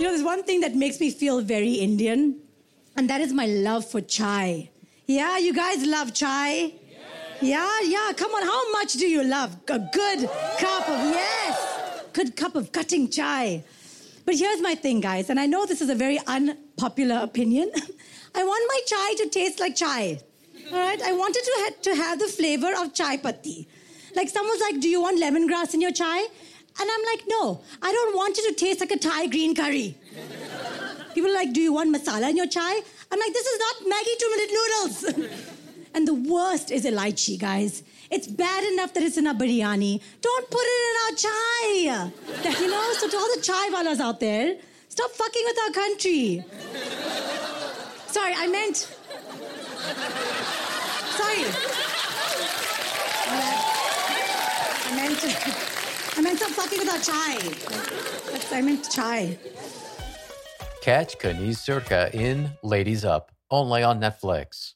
You know, there's one thing that makes me feel very Indian, and that is my love for chai. Yeah, you guys love chai? Yeah, yeah. Come on, how much do you love a good cup of yes, good cup of cutting chai? But here's my thing, guys, and I know this is a very unpopular opinion. I want my chai to taste like chai. All right, I wanted to ha- to have the flavor of chai patti. Like someone's like, "Do you want lemongrass in your chai?" And I'm like, "No, I don't want you to taste like a Thai green curry." People are like, "Do you want masala in your chai?" I'm like, "This is not Maggi two-minute noodles." and the worst is elaichi, guys. It's bad enough that it's in a biryani. Don't put it in our chai. That, you know, so to all the chai walas out there, stop fucking with our country. Sorry, I meant. Sorry. I meant. I meant fucking with our chai. That's, I meant chai. Catch Kaniz Surka in Ladies Up, only on Netflix.